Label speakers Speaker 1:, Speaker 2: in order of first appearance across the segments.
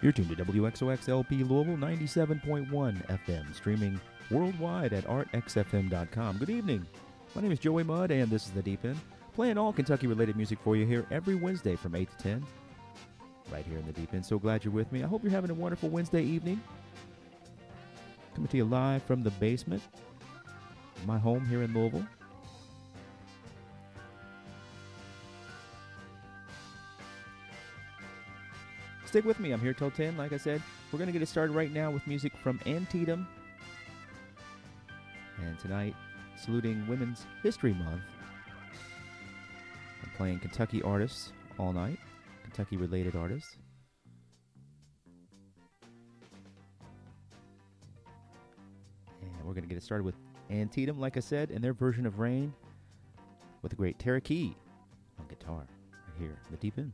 Speaker 1: You're tuned to WXOX LP Louisville 97.1 FM, streaming worldwide at artxfm.com. Good evening. My name is Joey Mudd, and this is The Deep End, playing all Kentucky related music for you here every Wednesday from 8 to 10, right here in The Deep End. So glad you're with me. I hope you're having a wonderful Wednesday evening. Coming to you live from the basement, my home here in Louisville. Stick with me. I'm here till 10. Like I said, we're going to get it started right now with music from Antietam. And tonight, saluting Women's History Month, I'm playing Kentucky artists all night, Kentucky related artists. And we're going to get it started with Antietam, like I said, and their version of Rain with the great Tara Key on guitar right here the deep end.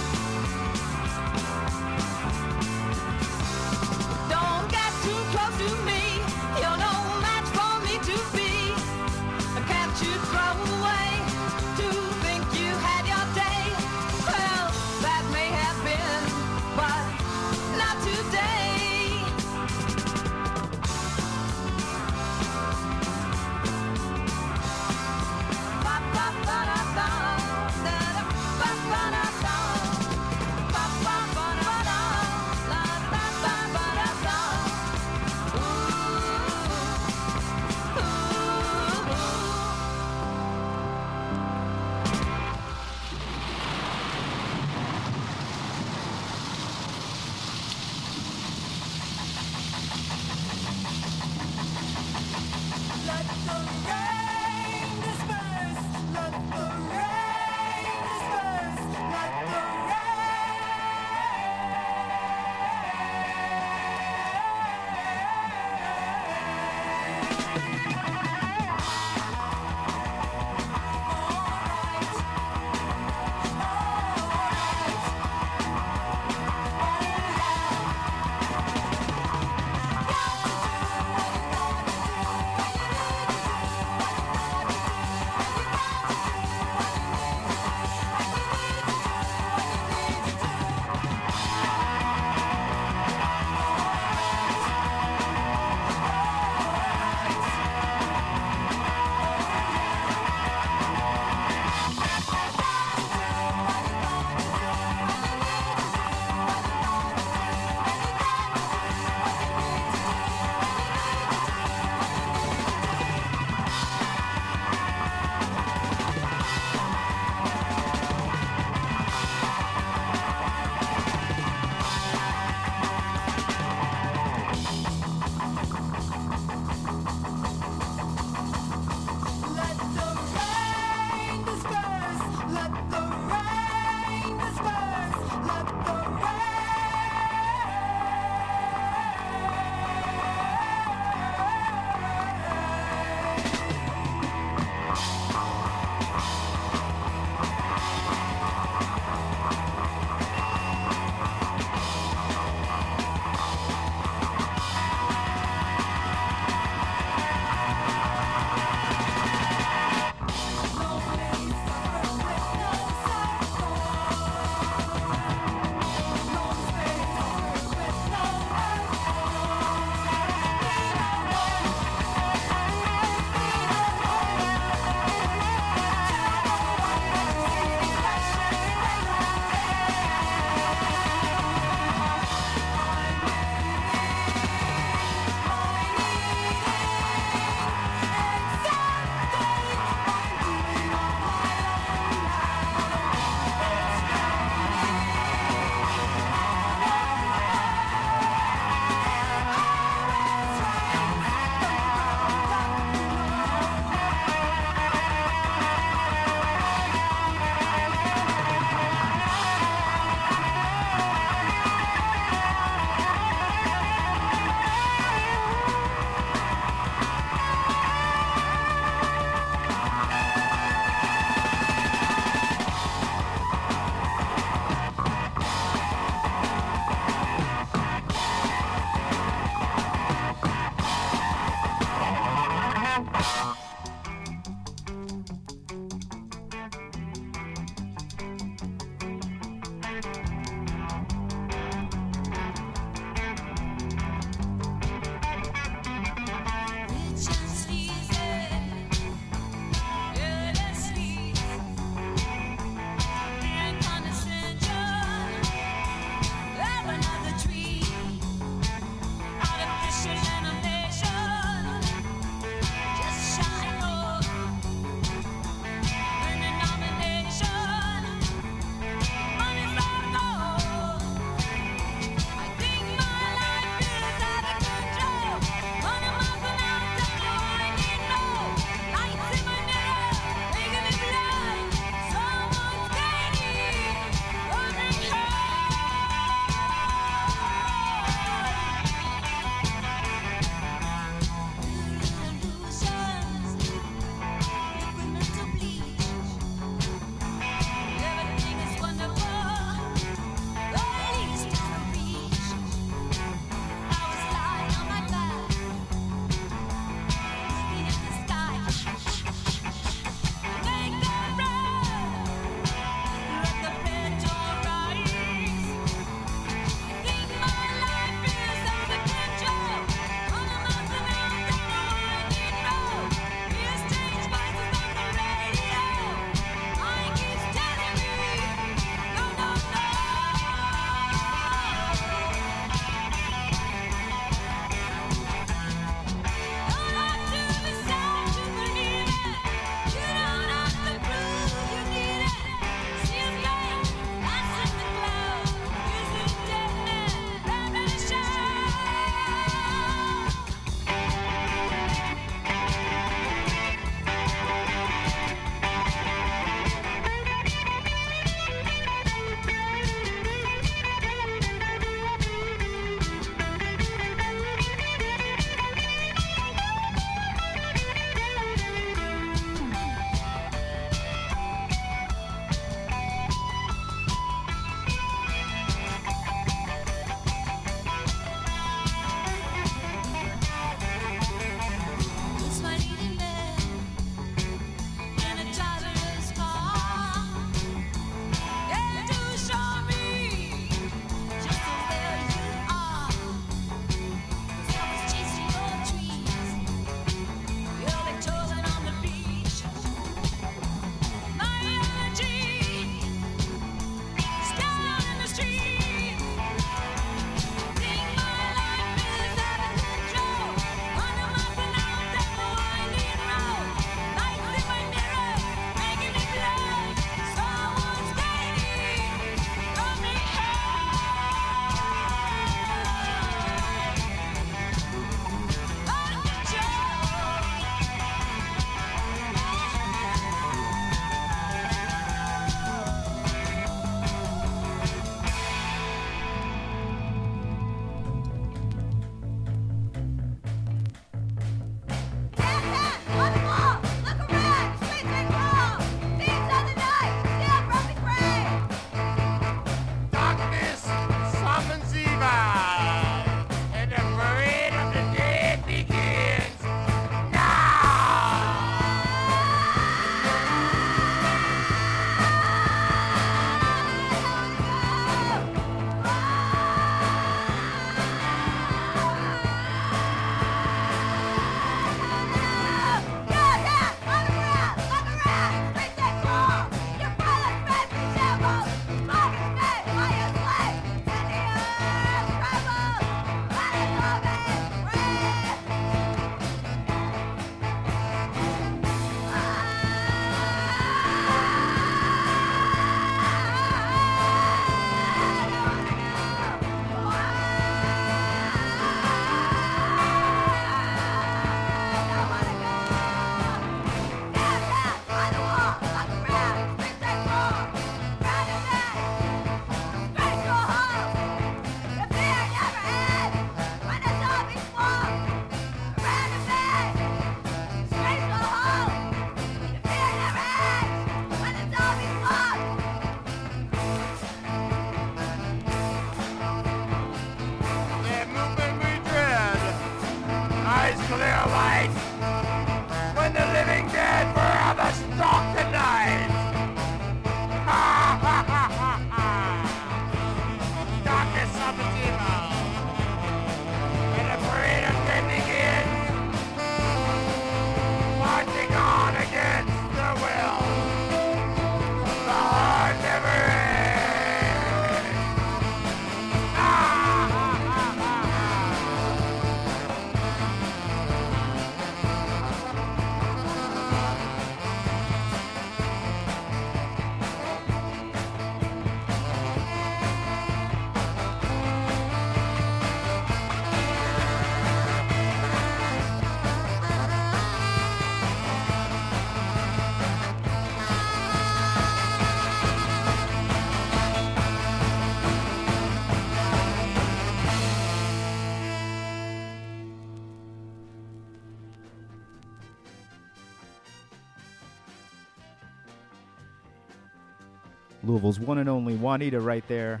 Speaker 1: Louisville's one and only Juanita right there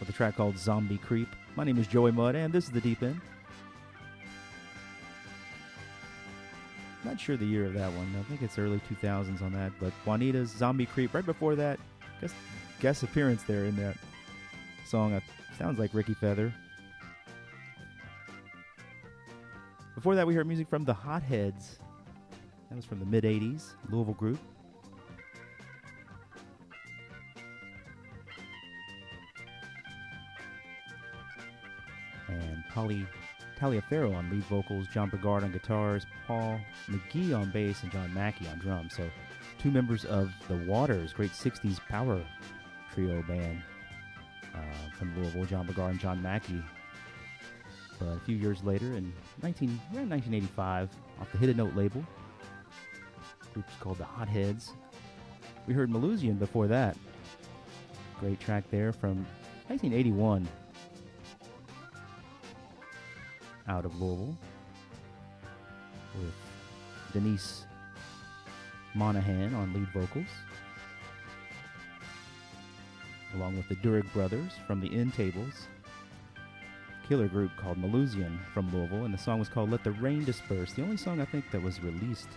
Speaker 1: with a track called Zombie Creep. My name is Joey Mudd, and this is the Deep End. Not sure the year of that one. I think it's early 2000s on that. But Juanita's Zombie Creep. Right before that, guess guest appearance there in that song. Uh, sounds like Ricky Feather. Before that, we heard music from the Hotheads. That was from the mid 80s, Louisville group. Polly Taliaferro on lead vocals, John Brigard on guitars, Paul McGee on bass, and John Mackey on drums. So, two members of the Waters, great 60s power trio band uh, from Louisville, John Brigard and John Mackey. But a few years later, in 19, around 1985, off the Hit a Note label, group's called the Hotheads. We heard Melusian before that. Great track there from 1981 out of Louisville with Denise Monahan on lead vocals, along with the Durig brothers from the End Tables, killer group called Melusian from Louisville, and the song was called Let the Rain Disperse, the only song I think that was released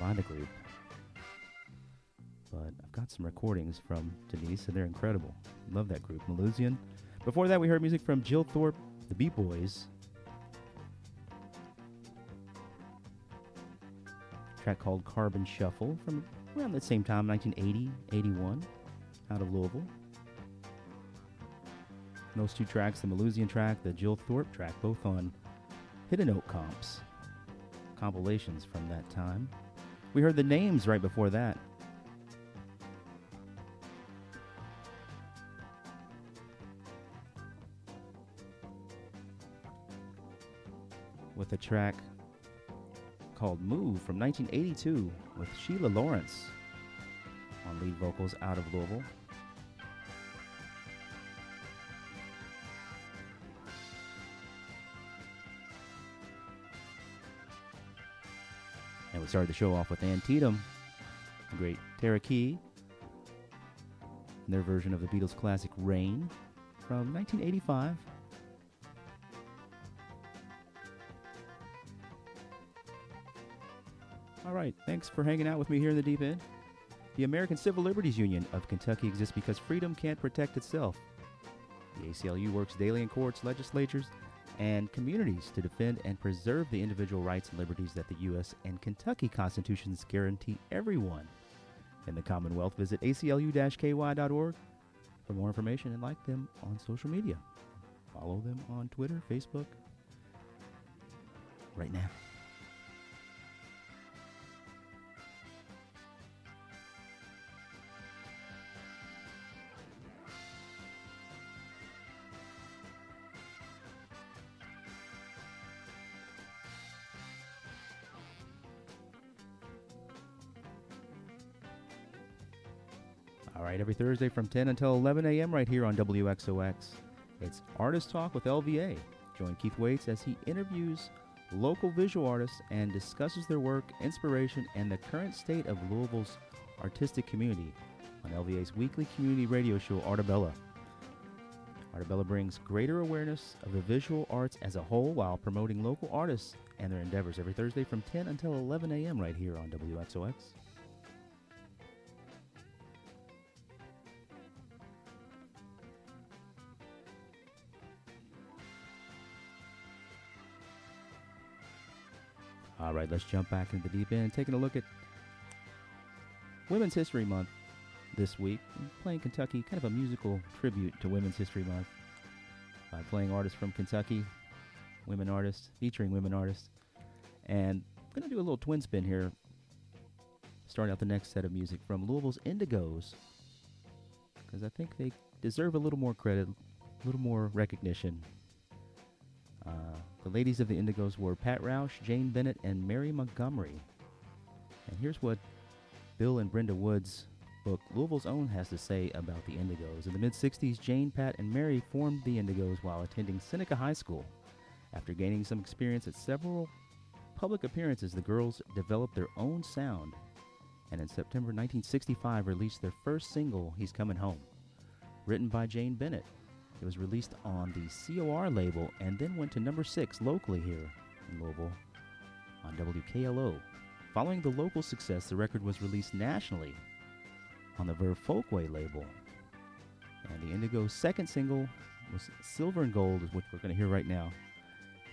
Speaker 1: by the group. But I've got some recordings from Denise, and they're incredible. Love that group, Melusian. Before that, we heard music from Jil Thorpe, the Beat Boys, track called Carbon Shuffle from around that same time, 1980, 81, out of Louisville. And those two tracks, the Melusian track, the Jil Thorpe track, both on Hidden Note comps, compilations from that time. We heard the names right before that. With a track called Move from 1982 with Sheila Lawrence on lead vocals out of Louisville. And we started the show off with Antietam, the great and their version of the Beatles classic Rain from 1985. All right, thanks for hanging out with me here in the deep end. The American Civil Liberties Union of Kentucky exists because freedom can't protect itself. The ACLU works daily in courts, legislatures, and communities to defend and preserve the individual rights and liberties that the U.S. and Kentucky constitutions guarantee everyone. In the Commonwealth, visit aclu-ky.org for more information and like them on social media. Follow them on Twitter, Facebook, right now. Every Thursday from 10 until 11 a.m. right here on WXOX. It's Artist Talk with LVA. Join Keith Waits as he interviews local visual artists and discusses their work, inspiration, and the current state of Louisville's artistic community on LVA's weekly community radio show, Artebella. Artebella brings greater awareness of the visual arts as a whole while promoting local artists and their endeavors every Thursday from 10 until 11 a.m. right here on WXOX. Right, let's jump back into the deep end, taking a look at Women's History Month this week. Playing Kentucky, kind of a musical tribute to Women's History Month by playing artists from Kentucky, women artists, featuring women artists. And I'm going to do a little twin spin here, starting out the next set of music from Louisville's Indigos, because I think they deserve a little more credit, a little more recognition. Uh, the ladies of the Indigos were Pat Roush, Jane Bennett, and Mary Montgomery. And here's what Bill and Brenda Wood's book, Louisville's Own, has to say about the Indigos. In the mid 60s, Jane, Pat, and Mary formed the Indigos while attending Seneca High School. After gaining some experience at several public appearances, the girls developed their own sound and in September 1965 released their first single, He's Coming Home. Written by Jane Bennett, it was released on the COR label and then went to number six locally here in Louisville on WKLO. Following the local success, the record was released nationally on the Verve Folkway label. And the Indigo's second single was Silver and Gold, which we're going to hear right now,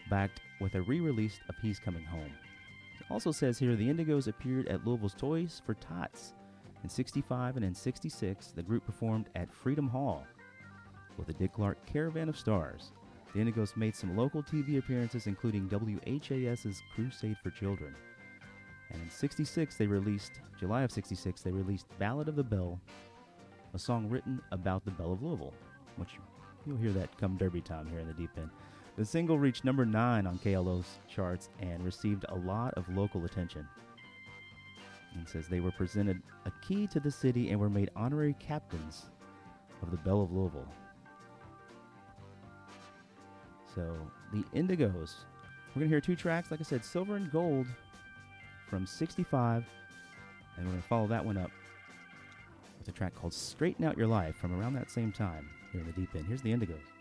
Speaker 1: backed with a re released of He's Coming Home. It also says here the Indigos appeared at Louisville's Toys for Tots. In 65 and in 66, the group performed at Freedom Hall with the Dick Clark Caravan of Stars. The Indigos made some local TV appearances, including WHAS's Crusade for Children. And in 66, they released, July of 66, they released Ballad of the Bell, a song written about the Belle of Louisville, which you'll hear that come derby time here in the deep end. The single reached number 9 on KLO's charts and received a lot of local attention. And says they were presented a key to the city and were made honorary captains of the Belle of Louisville. So the Indigos. We're gonna hear two tracks, like I said, Silver and Gold from 65, and we're gonna follow that one up with a track called Straighten Out Your Life from around that same time here in the deep end. Here's the Indigos.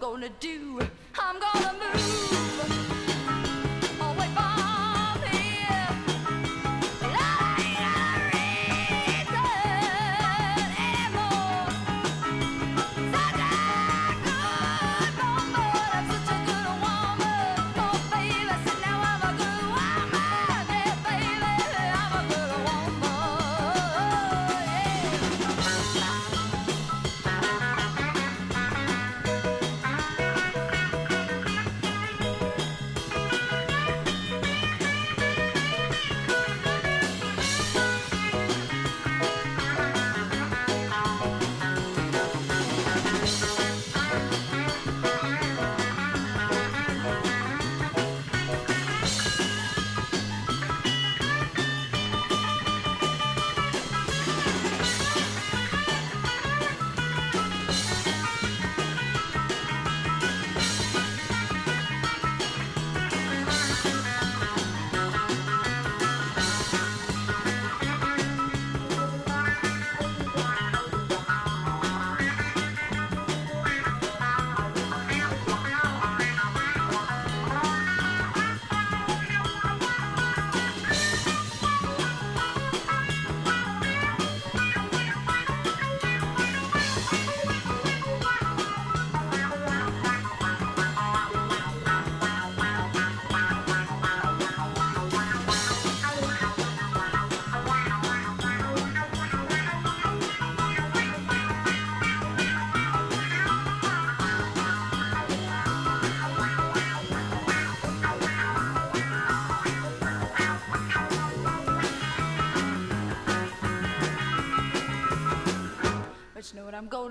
Speaker 2: But you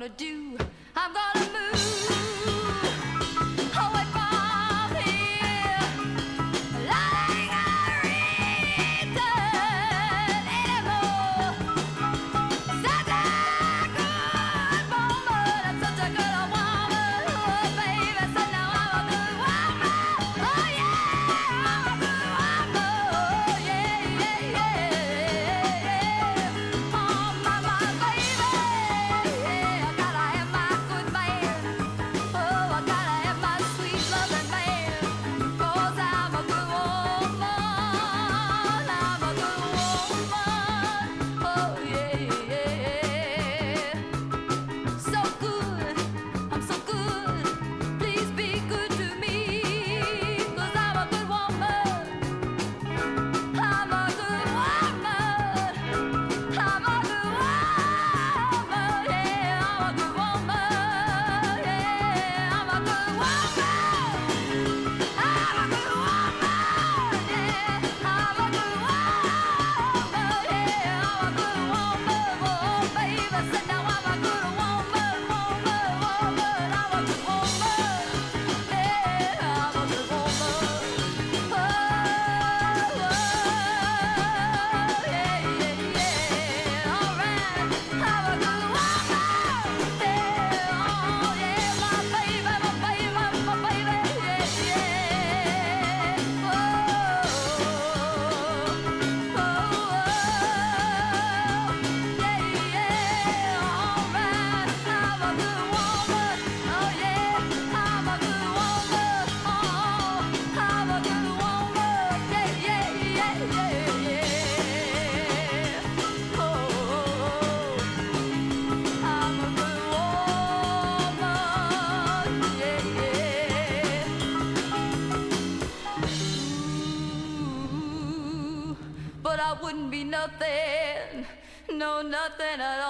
Speaker 2: gonna do? nothing, no nothing at all.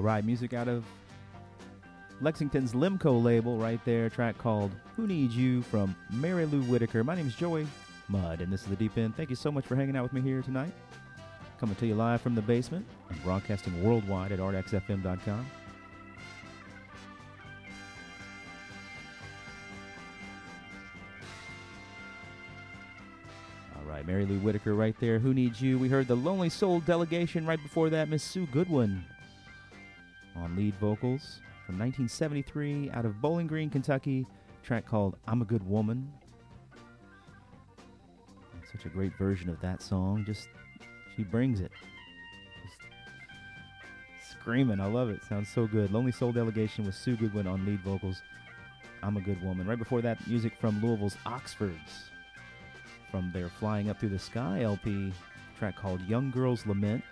Speaker 2: All
Speaker 1: right, music out of Lexington's Limco label right there, track called Who Needs You from Mary Lou Whitaker. My name is Joey Mudd, and this is The Deep End. Thank you so much for hanging out with me here tonight. Coming to you live from the basement and broadcasting worldwide at artxfm.com. All right, Mary Lou Whitaker right there. Who needs you? We heard the Lonely Soul delegation right before that, Miss Sue Goodwin on lead vocals from 1973 out of Bowling Green, Kentucky. Track called "I'm a Good Woman." Such a great version of that song. Just she brings it. Just screaming. I love it. Sounds so good. Lonely Soul Delegation with Sue Goodwin on lead vocals. I'm a Good Woman. Right before that, music from Louisville's Oxfords from their Flying Up Through the Sky LP, track called Young Girls Lament.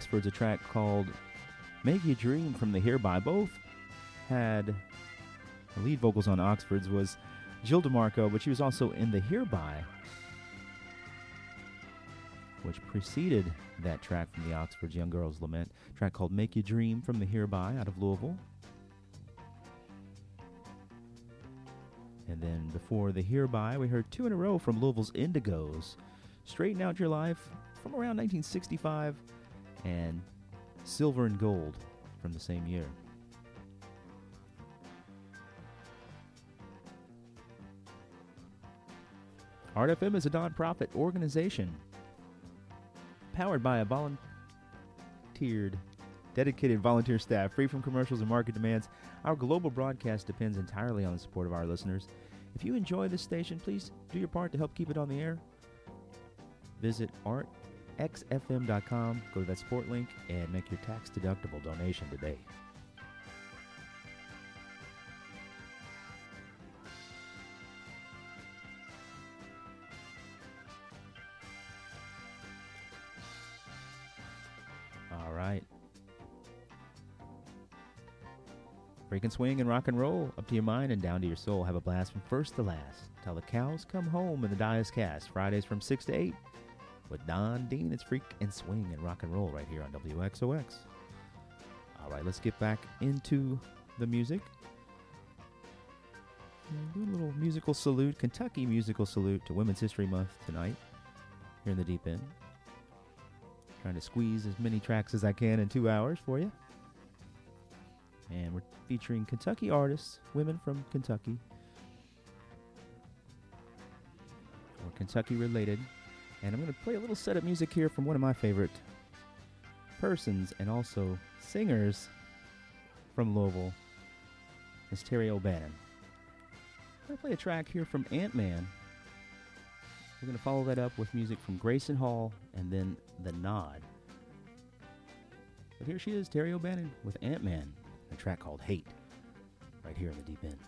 Speaker 1: Oxfords, a track called Make You Dream from the Hearby. Both had the lead vocals on Oxfords was Jill DeMarco, but she was also in the Hearby, which preceded that track from the Oxfords Young Girls Lament, track called Make You Dream from the Hearby out of Louisville. And then before the Hereby, we heard two in a row from Louisville's Indigos. Straighten Out Your Life from around 1965 and Silver and Gold from the same year. Art FM is a nonprofit organization powered by a volunteered, dedicated volunteer staff free from commercials and market demands. Our global broadcast depends entirely on the support of our listeners. If you enjoy this station, please do your part to help keep it on the air. Visit artxfm.com, go to that support link, and make your tax deductible donation today. All right. Break swing and rock and roll up to your mind and down to your soul. Have a blast from first to last. Till the cows come home and the die is cast. Fridays from 6 to 8 with Don Dean. It's freak and swing and rock and roll right here on WXOX. All right, let's get back into the music. Do a little musical salute, Kentucky musical salute to Women's History Month tonight here in the deep end. Trying to squeeze as many tracks as I can in two hours for you. And we're featuring Kentucky artists, women from Kentucky, or Kentucky related. And I'm going to play a little set of music here from one of my favorite persons and also singers from Louisville, Miss Terry O'Bannon. I'm going to play a track here from Antman. We're going to follow that up with music from Grayson Hall and then The Nod. But here she is, Terry O'Bannon with Antman, a track called Hate, right here in the deep end.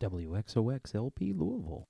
Speaker 2: WXOX LP Louisville.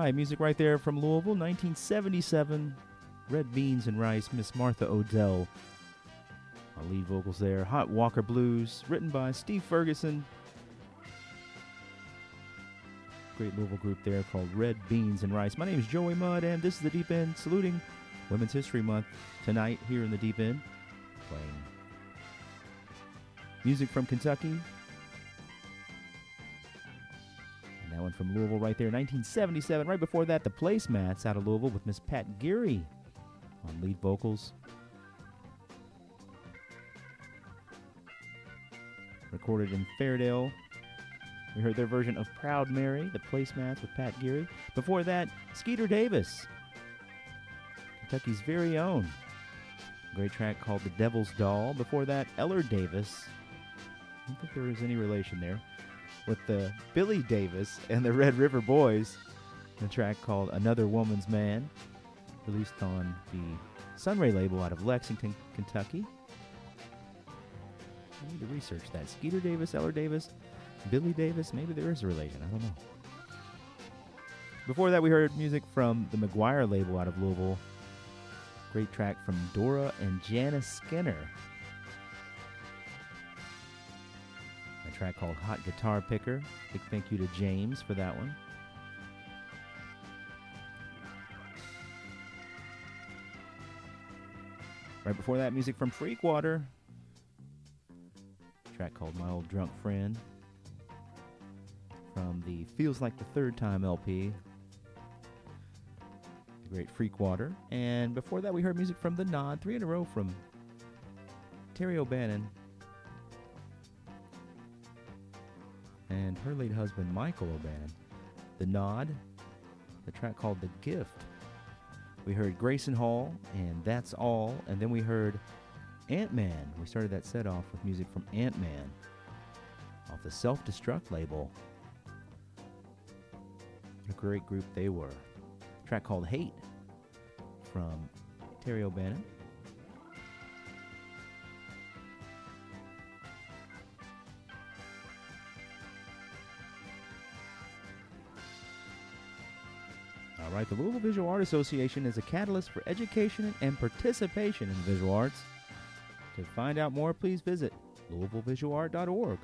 Speaker 1: Right, music right there from Louisville, 1977. Red Beans and Rice, Miss Martha Odell. Our lead vocals there. Hot Walker Blues, written by Steve Ferguson. Great Louisville group there called Red Beans and Rice. My name is Joey Mudd, and this is the Deep End saluting Women's History Month tonight here in the Deep End. Playing music from Kentucky, that one from Louisville right there, 1977. Right before that, the Placemats out of Louisville with Miss Pat Geary on lead vocals. Recorded in Fairdale. We heard their version of Proud Mary, the Placemats with Pat Geary. Before that, Skeeter Davis, Kentucky's very own. Great track called The Devil's Doll. Before that, Eller Davis. I don't think there was any relation there. With the Billy Davis and the Red River Boys. the track called Another Woman's Man. Released on the Sunray label out of Lexington, Kentucky. I need to research that. Skeeter Davis, Eller Davis, Billy Davis. Maybe there is a relation. I don't know. Before that, we heard music from the McGuire label out of Louisville. Great track from Dora and Janice Skinner. A track called Hot Guitar Picker. Big thank you to James for that one. Right before that, music from Freakwater. Track called My Old Drunk Friend. From the Feels Like the Third Time LP. The great Freakwater. And before that, we heard music from The Nod. Three in a row from Terry O'Bannon and her late husband, Michael O'Bannon. The Nod. The track called The Gift. We heard Grayson Hall, and That's All. And then we heard Ant Man. We started that set off with music from Ant Man off the Self Destruct label. What a great group they were. A track called Hate from Terry O'Bannon. All right, the Louisville Visual Art Association is a catalyst for education and participation in visual arts. To find out more, please visit louisvillevisualart.org.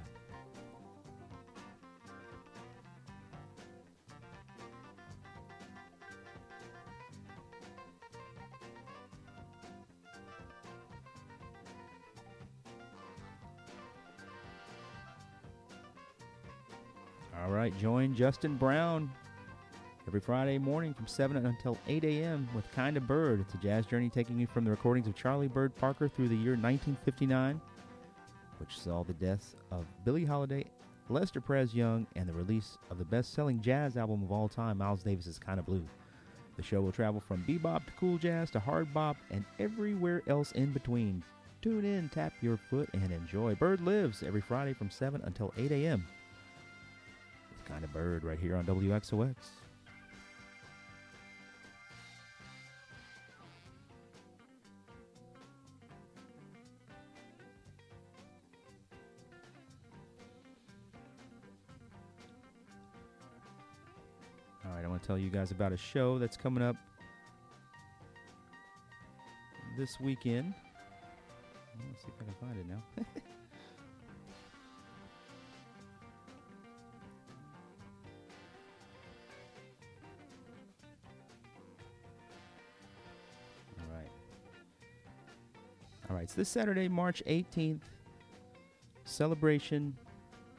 Speaker 1: All right, join Justin Brown every Friday morning from 7 until 8 a.m. with Kinda Bird. It's a jazz journey taking you from the recordings of Charlie Bird Parker through the year 1959, which saw the deaths of Billie Holiday, Lester Prez Young, and the release of the best selling jazz album of all time, Miles Davis's Kinda Blue. The show will travel from bebop to cool jazz to hard bop and everywhere else in between. Tune in, tap your foot, and enjoy. Bird Lives every Friday from 7 until 8 a.m. With Kinda Bird right here on WXOX. Tell you guys about a show that's coming up this weekend. Let's see if I can find it now. All right. All right, so this Saturday, March 18th, celebration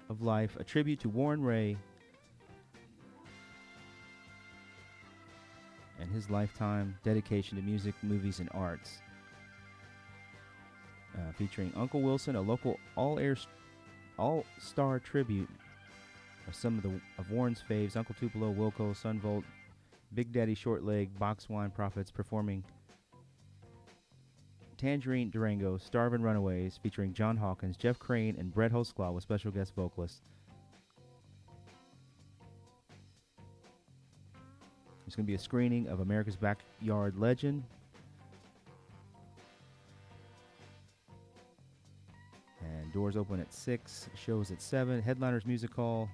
Speaker 1: of life, a tribute to Warren Ray lifetime dedication to music, movies, and arts. Uh, featuring Uncle Wilson, a local all-air, all-star tribute of some of the of Warren's faves: Uncle Tupelo, Wilco, Son Volt, Big Daddy Shortleg, Box Wine Prophets, performing Tangerine Durango, Starvin' Runaways, featuring John Hawkins, Jeff Crane, and Brett Hosklaw with special guest vocalists. going to be a screening of America's Backyard Legend. And doors open at 6, shows at 7. Headliners Music Hall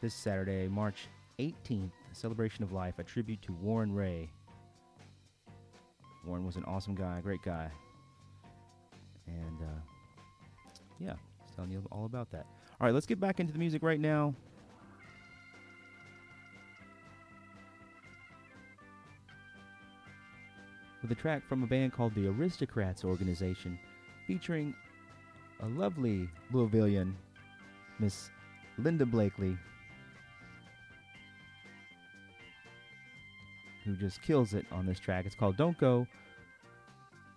Speaker 1: this Saturday, March 18th.
Speaker 2: Celebration of Life, a tribute to Warren Ray. Warren was an awesome guy, great guy. And uh, yeah, just telling you all about that. All right, let's get back into the music right now. with a track from a band called the Aristocrats Organization featuring a lovely Louisvilleian, Miss Linda Blakely, who just kills it on this track. It's called Don't Go,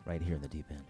Speaker 2: right here in the deep end.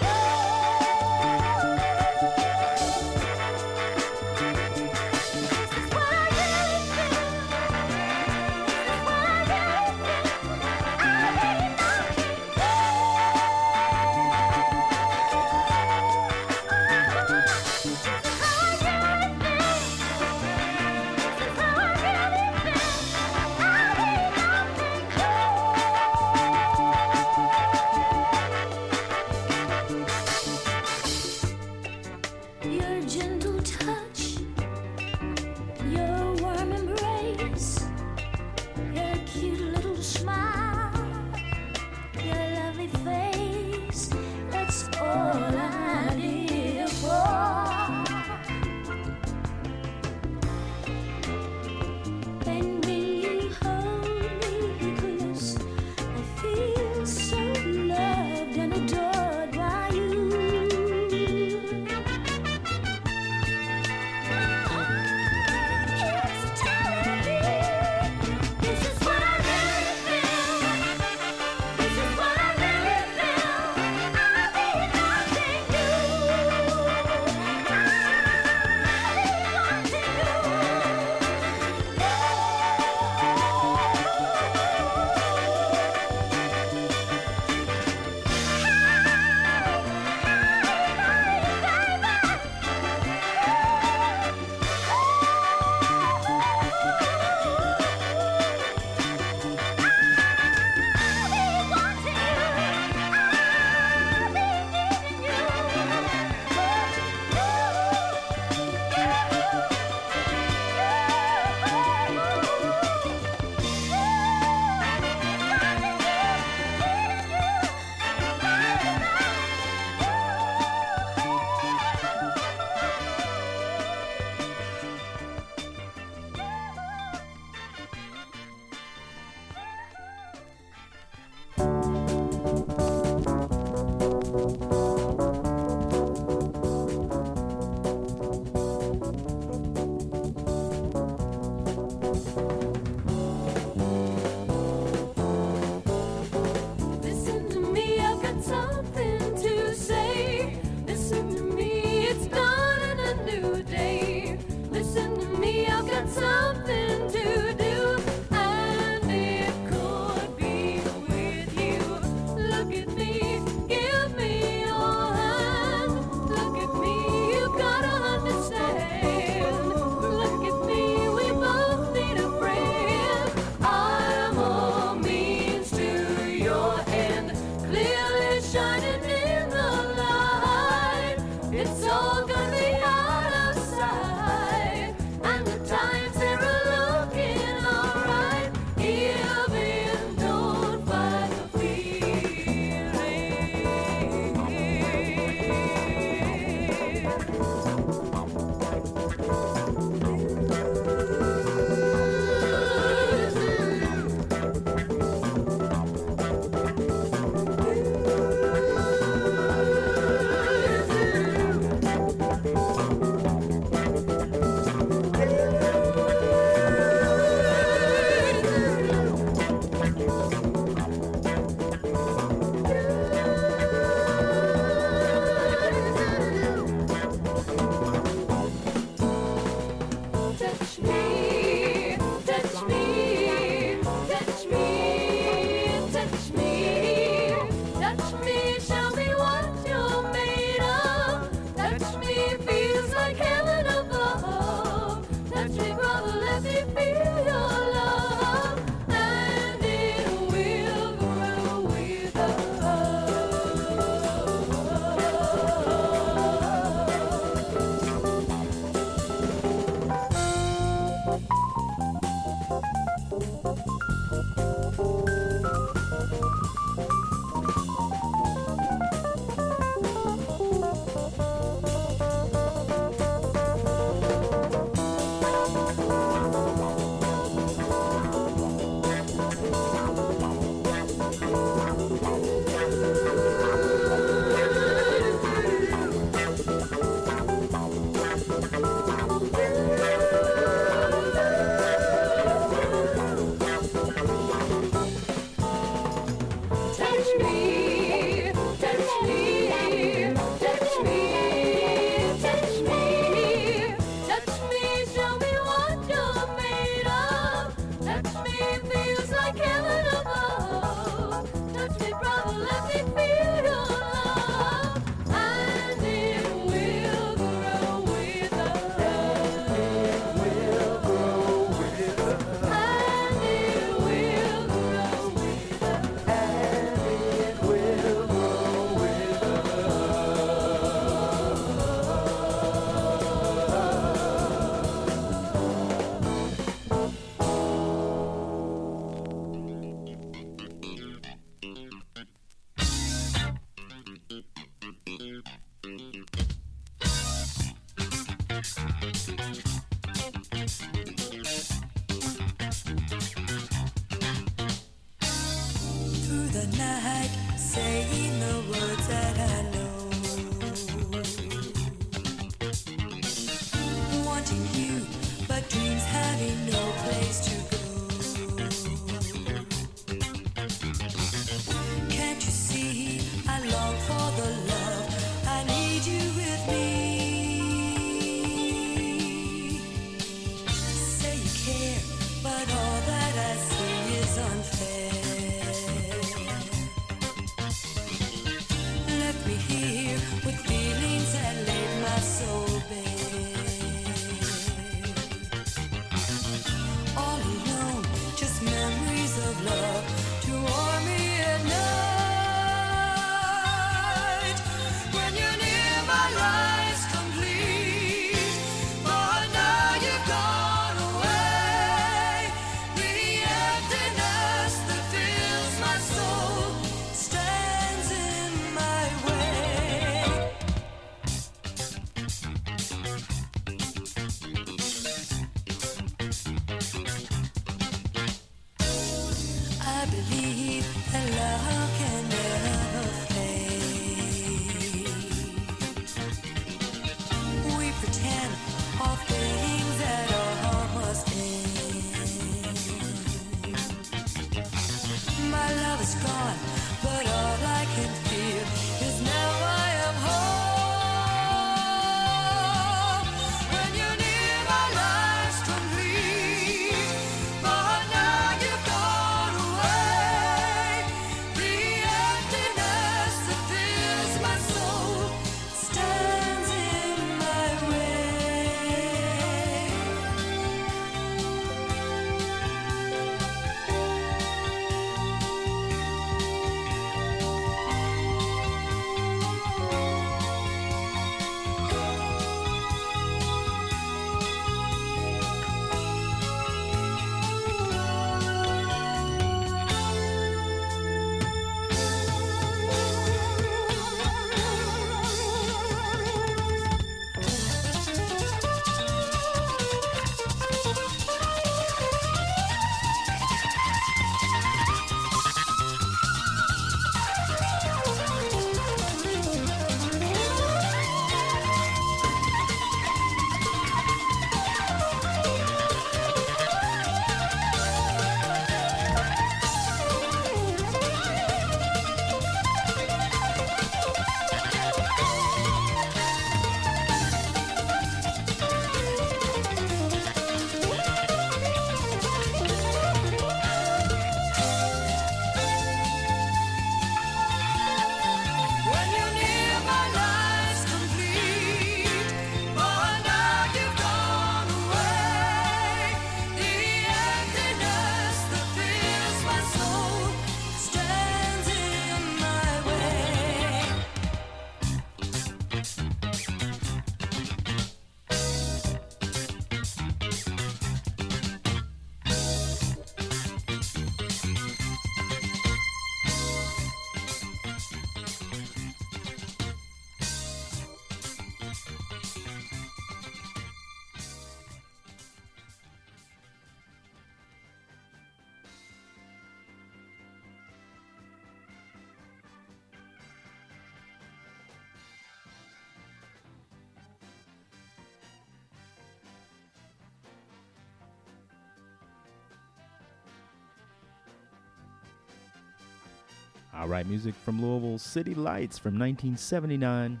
Speaker 3: All
Speaker 1: right, music from Louisville City Lights from 1979.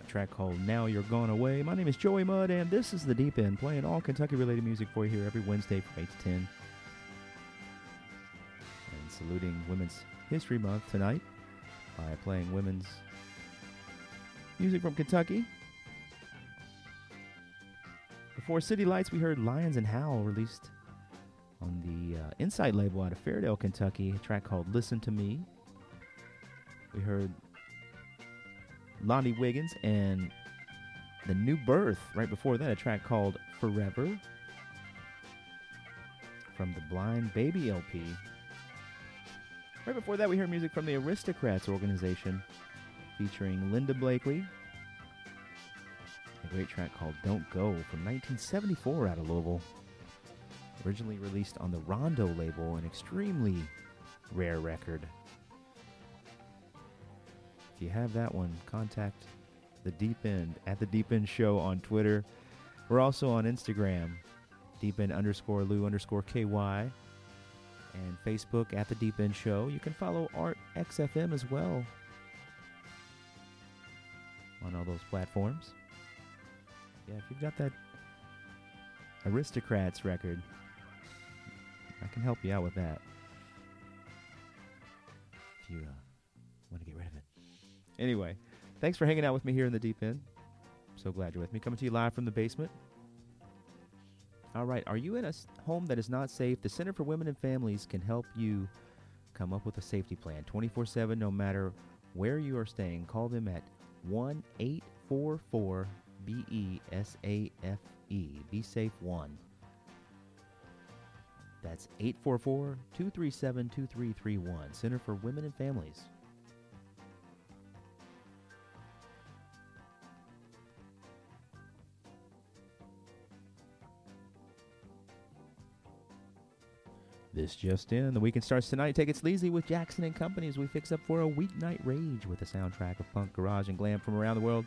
Speaker 1: A track called Now You're Gone Away. My name is Joey Mudd, and this is The Deep End, playing all Kentucky related music for you here every Wednesday from 8 to 10. And saluting Women's History Month tonight by playing women's music from Kentucky. Before City Lights, we heard Lyons and Howell released on the uh, Insight label out of Fairdale, Kentucky, a track called Listen to Me. We heard Lonnie Wiggins and The New Birth right before that, a track called Forever from the Blind Baby LP. Right before that, we heard music from the Aristocrats organization featuring Linda Blakely. A great track called Don't Go from 1974 out of Louisville originally released on the Rondo label, an extremely rare record. If you have that one, contact the Deep End at the Deep End Show on Twitter. We're also on Instagram, Deep End underscore Lou underscore KY, and Facebook at the Deep End Show. You can follow Art XFM as well on all those platforms. Yeah, if you've got that Aristocrats record, I can help you out with that. If you uh, want to get rid of it. Anyway, thanks for hanging out with me here in the deep end. So glad you're with me. Coming to you live from the basement. All right, are you in a home that is not safe? The Center for Women and Families can help you come up with a safety plan 24 7, no matter where you are staying. Call them at 1 844 B E S A F E. Be Safe 1. That's 844 237 2331. Center for Women and Families. This just in. The weekend starts tonight. Take it sleazy with Jackson and Company as we fix up for a weeknight rage with a soundtrack of punk, garage, and glam from around the world.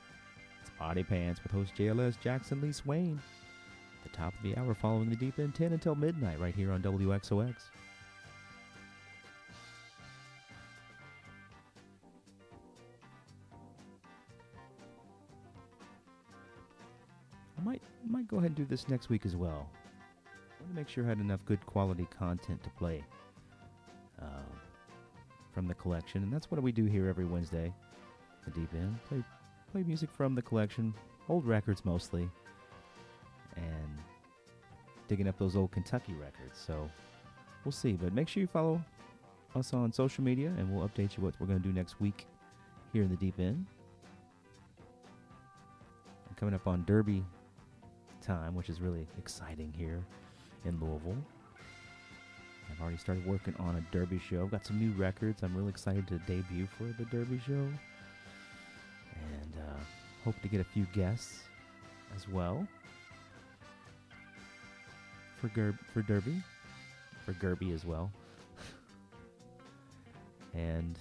Speaker 1: It's Body Pants with host JLS Jackson Lee Swain. The top of the hour following the deep end 10 until midnight right here on WXOX. I might might go ahead and do this next week as well. I want to make sure I had enough good quality content to play uh, from the collection, and that's what we do here every Wednesday. The deep end play play music from the collection, old records mostly, and digging up those old Kentucky records. So we'll see. But make sure you follow us on social media, and we'll update you what we're going to do next week here in the deep end. And coming up on Derby time, which is really exciting here in Louisville. I've already started working on a Derby show. I've got some new records. I'm really excited to debut for the Derby show. And uh, hope to get a few guests as well for Ger- for Derby, for Gerby as well. and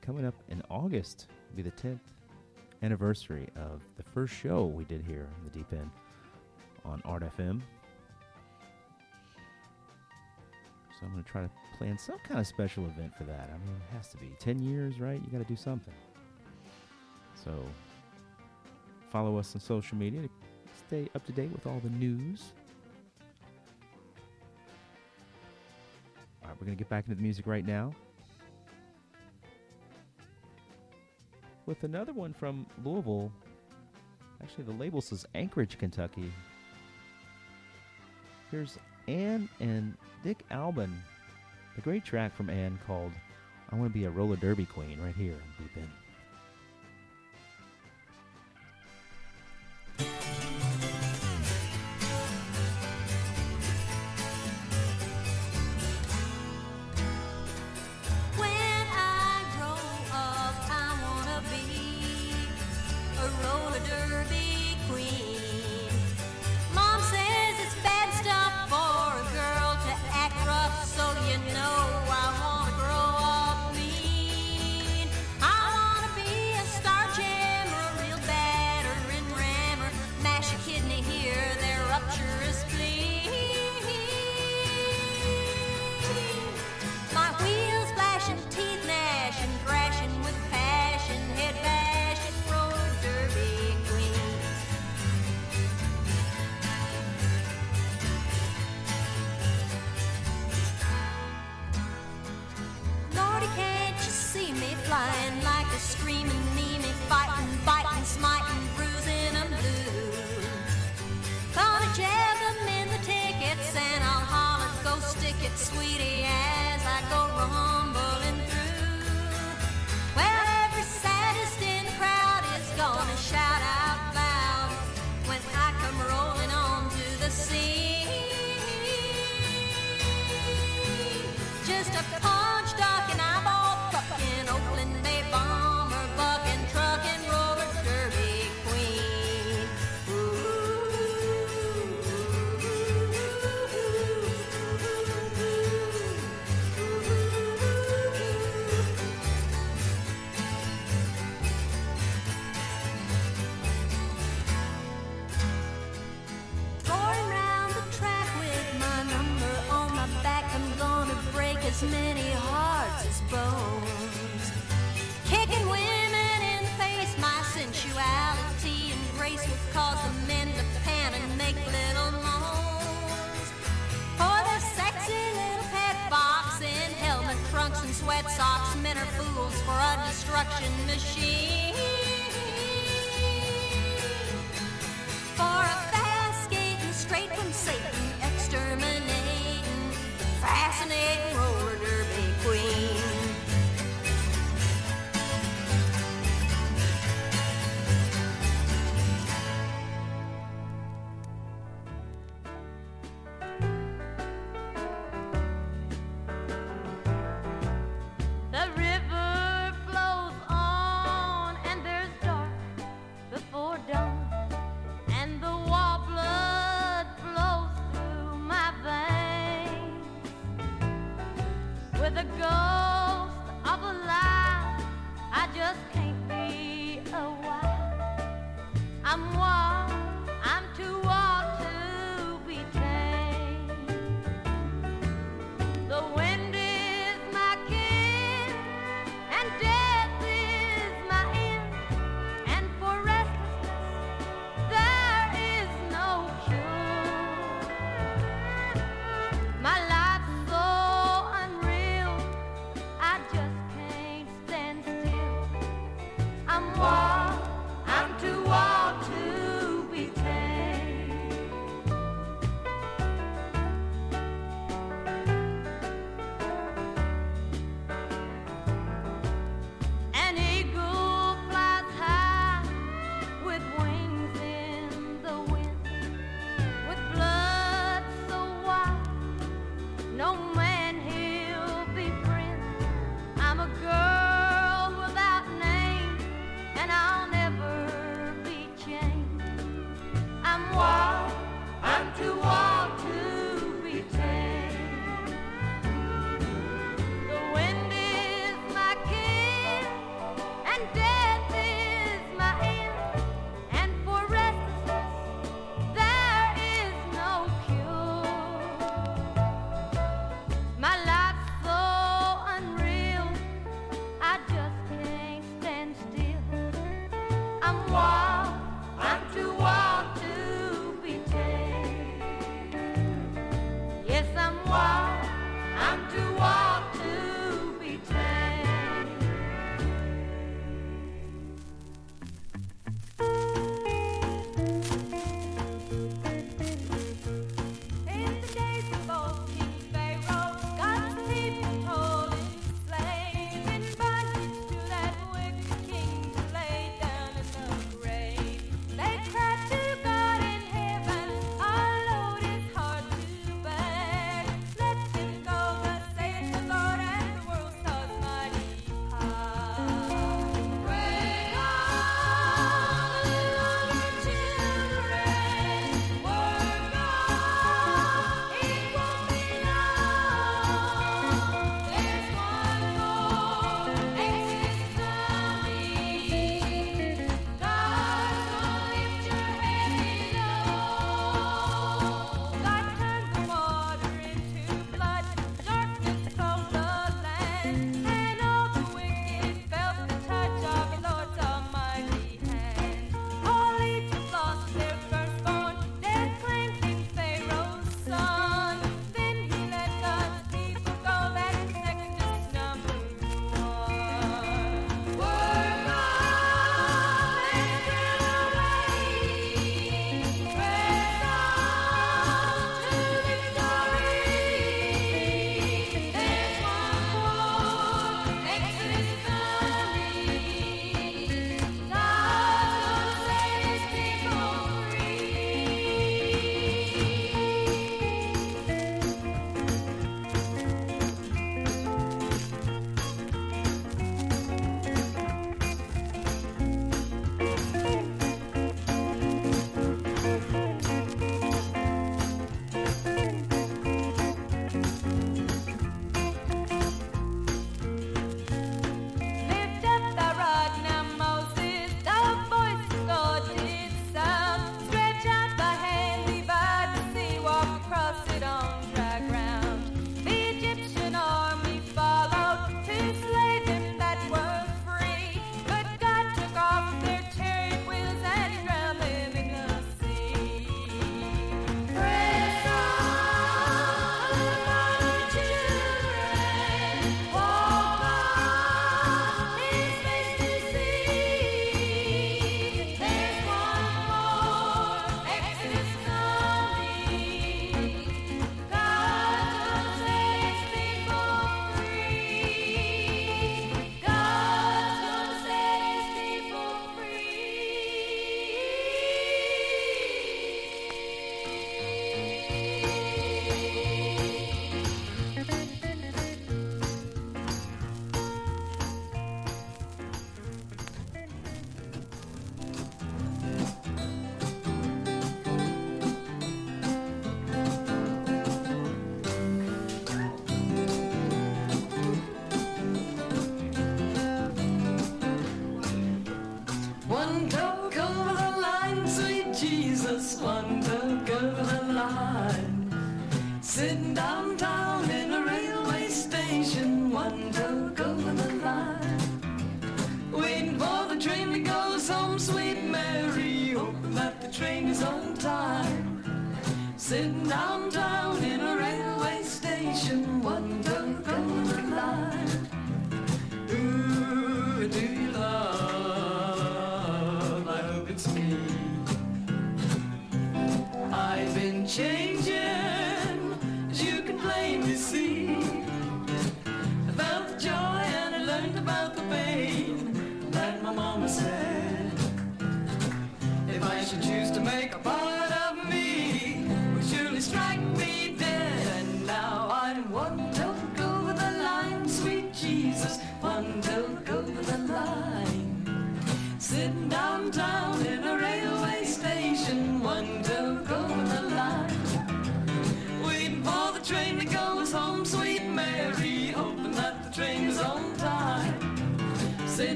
Speaker 1: coming up in August will be the 10th anniversary of the first show we did here in the Deep End on Art FM. So I'm going to try to plan some kind of special event for that. I mean, it has to be 10 years, right? You got to do something. So follow us on social media to stay up to date with all the news. We're going to get back into the music right now. With another one from Louisville. Actually, the label says Anchorage, Kentucky. Here's Anne and Dick Albin. A great track from Anne called I Want to Be a Roller Derby Queen right here in Deep End.
Speaker 4: As many hearts as bones. Kicking women in the face, my sensuality and grace will cause the men to pant and make little moans. For their sexy little pet box in helmet, trunks, and sweat socks, men are fools for a destruction machine.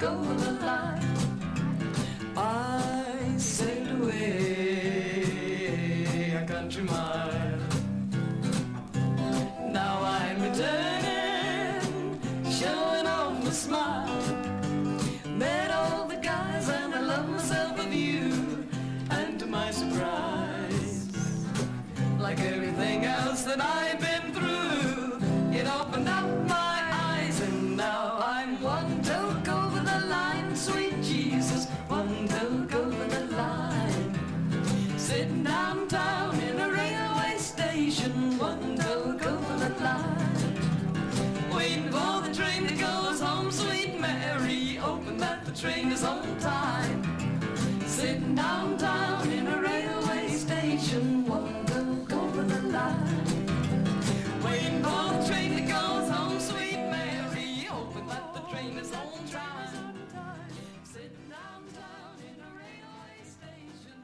Speaker 5: One toke train is on time. Sitting downtown in a railway station, one over the line. Waiting for the train that goes home, sweet Mary, hoping that the train is on time. Sitting downtown in a railway station.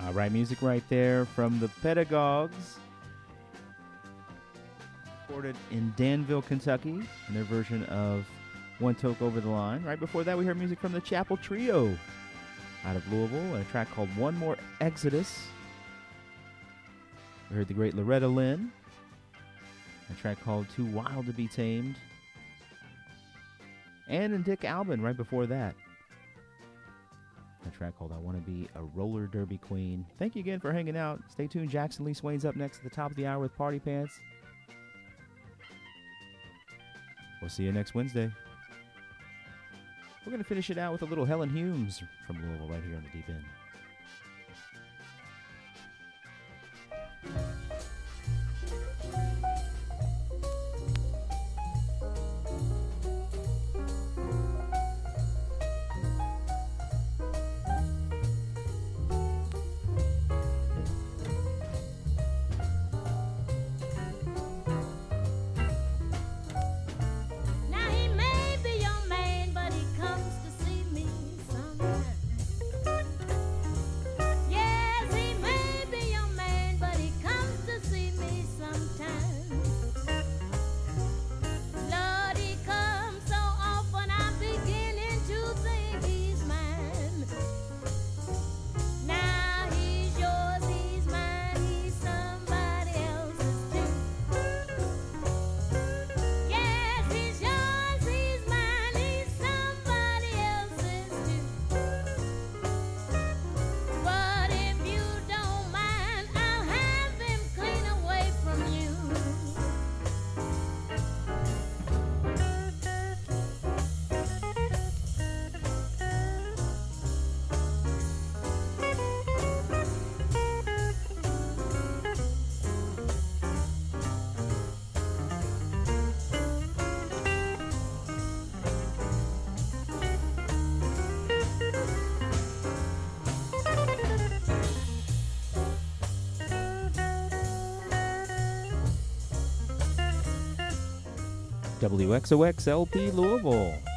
Speaker 5: All
Speaker 1: right, music right there from the Pedagogues. Recorded in Danville, Kentucky, in their version of One Toke Over the Line. Right before that, we heard music from the Chapel Trio out of Louisville, and a track called One More Exodus. We heard the great Loretta Lynn, a track called Too Wild to Be Tamed. And in Dick Albin right before that, a track called I Want to Be a Roller Derby Queen. Thank you again for hanging out. Stay tuned. Jackson Lee Swain's up next at the top of the hour with Party Pants. We'll see you next Wednesday. We're going to finish it out with a little Helen Humes from Louisville right here on the deep end. WXOX LP Louisville.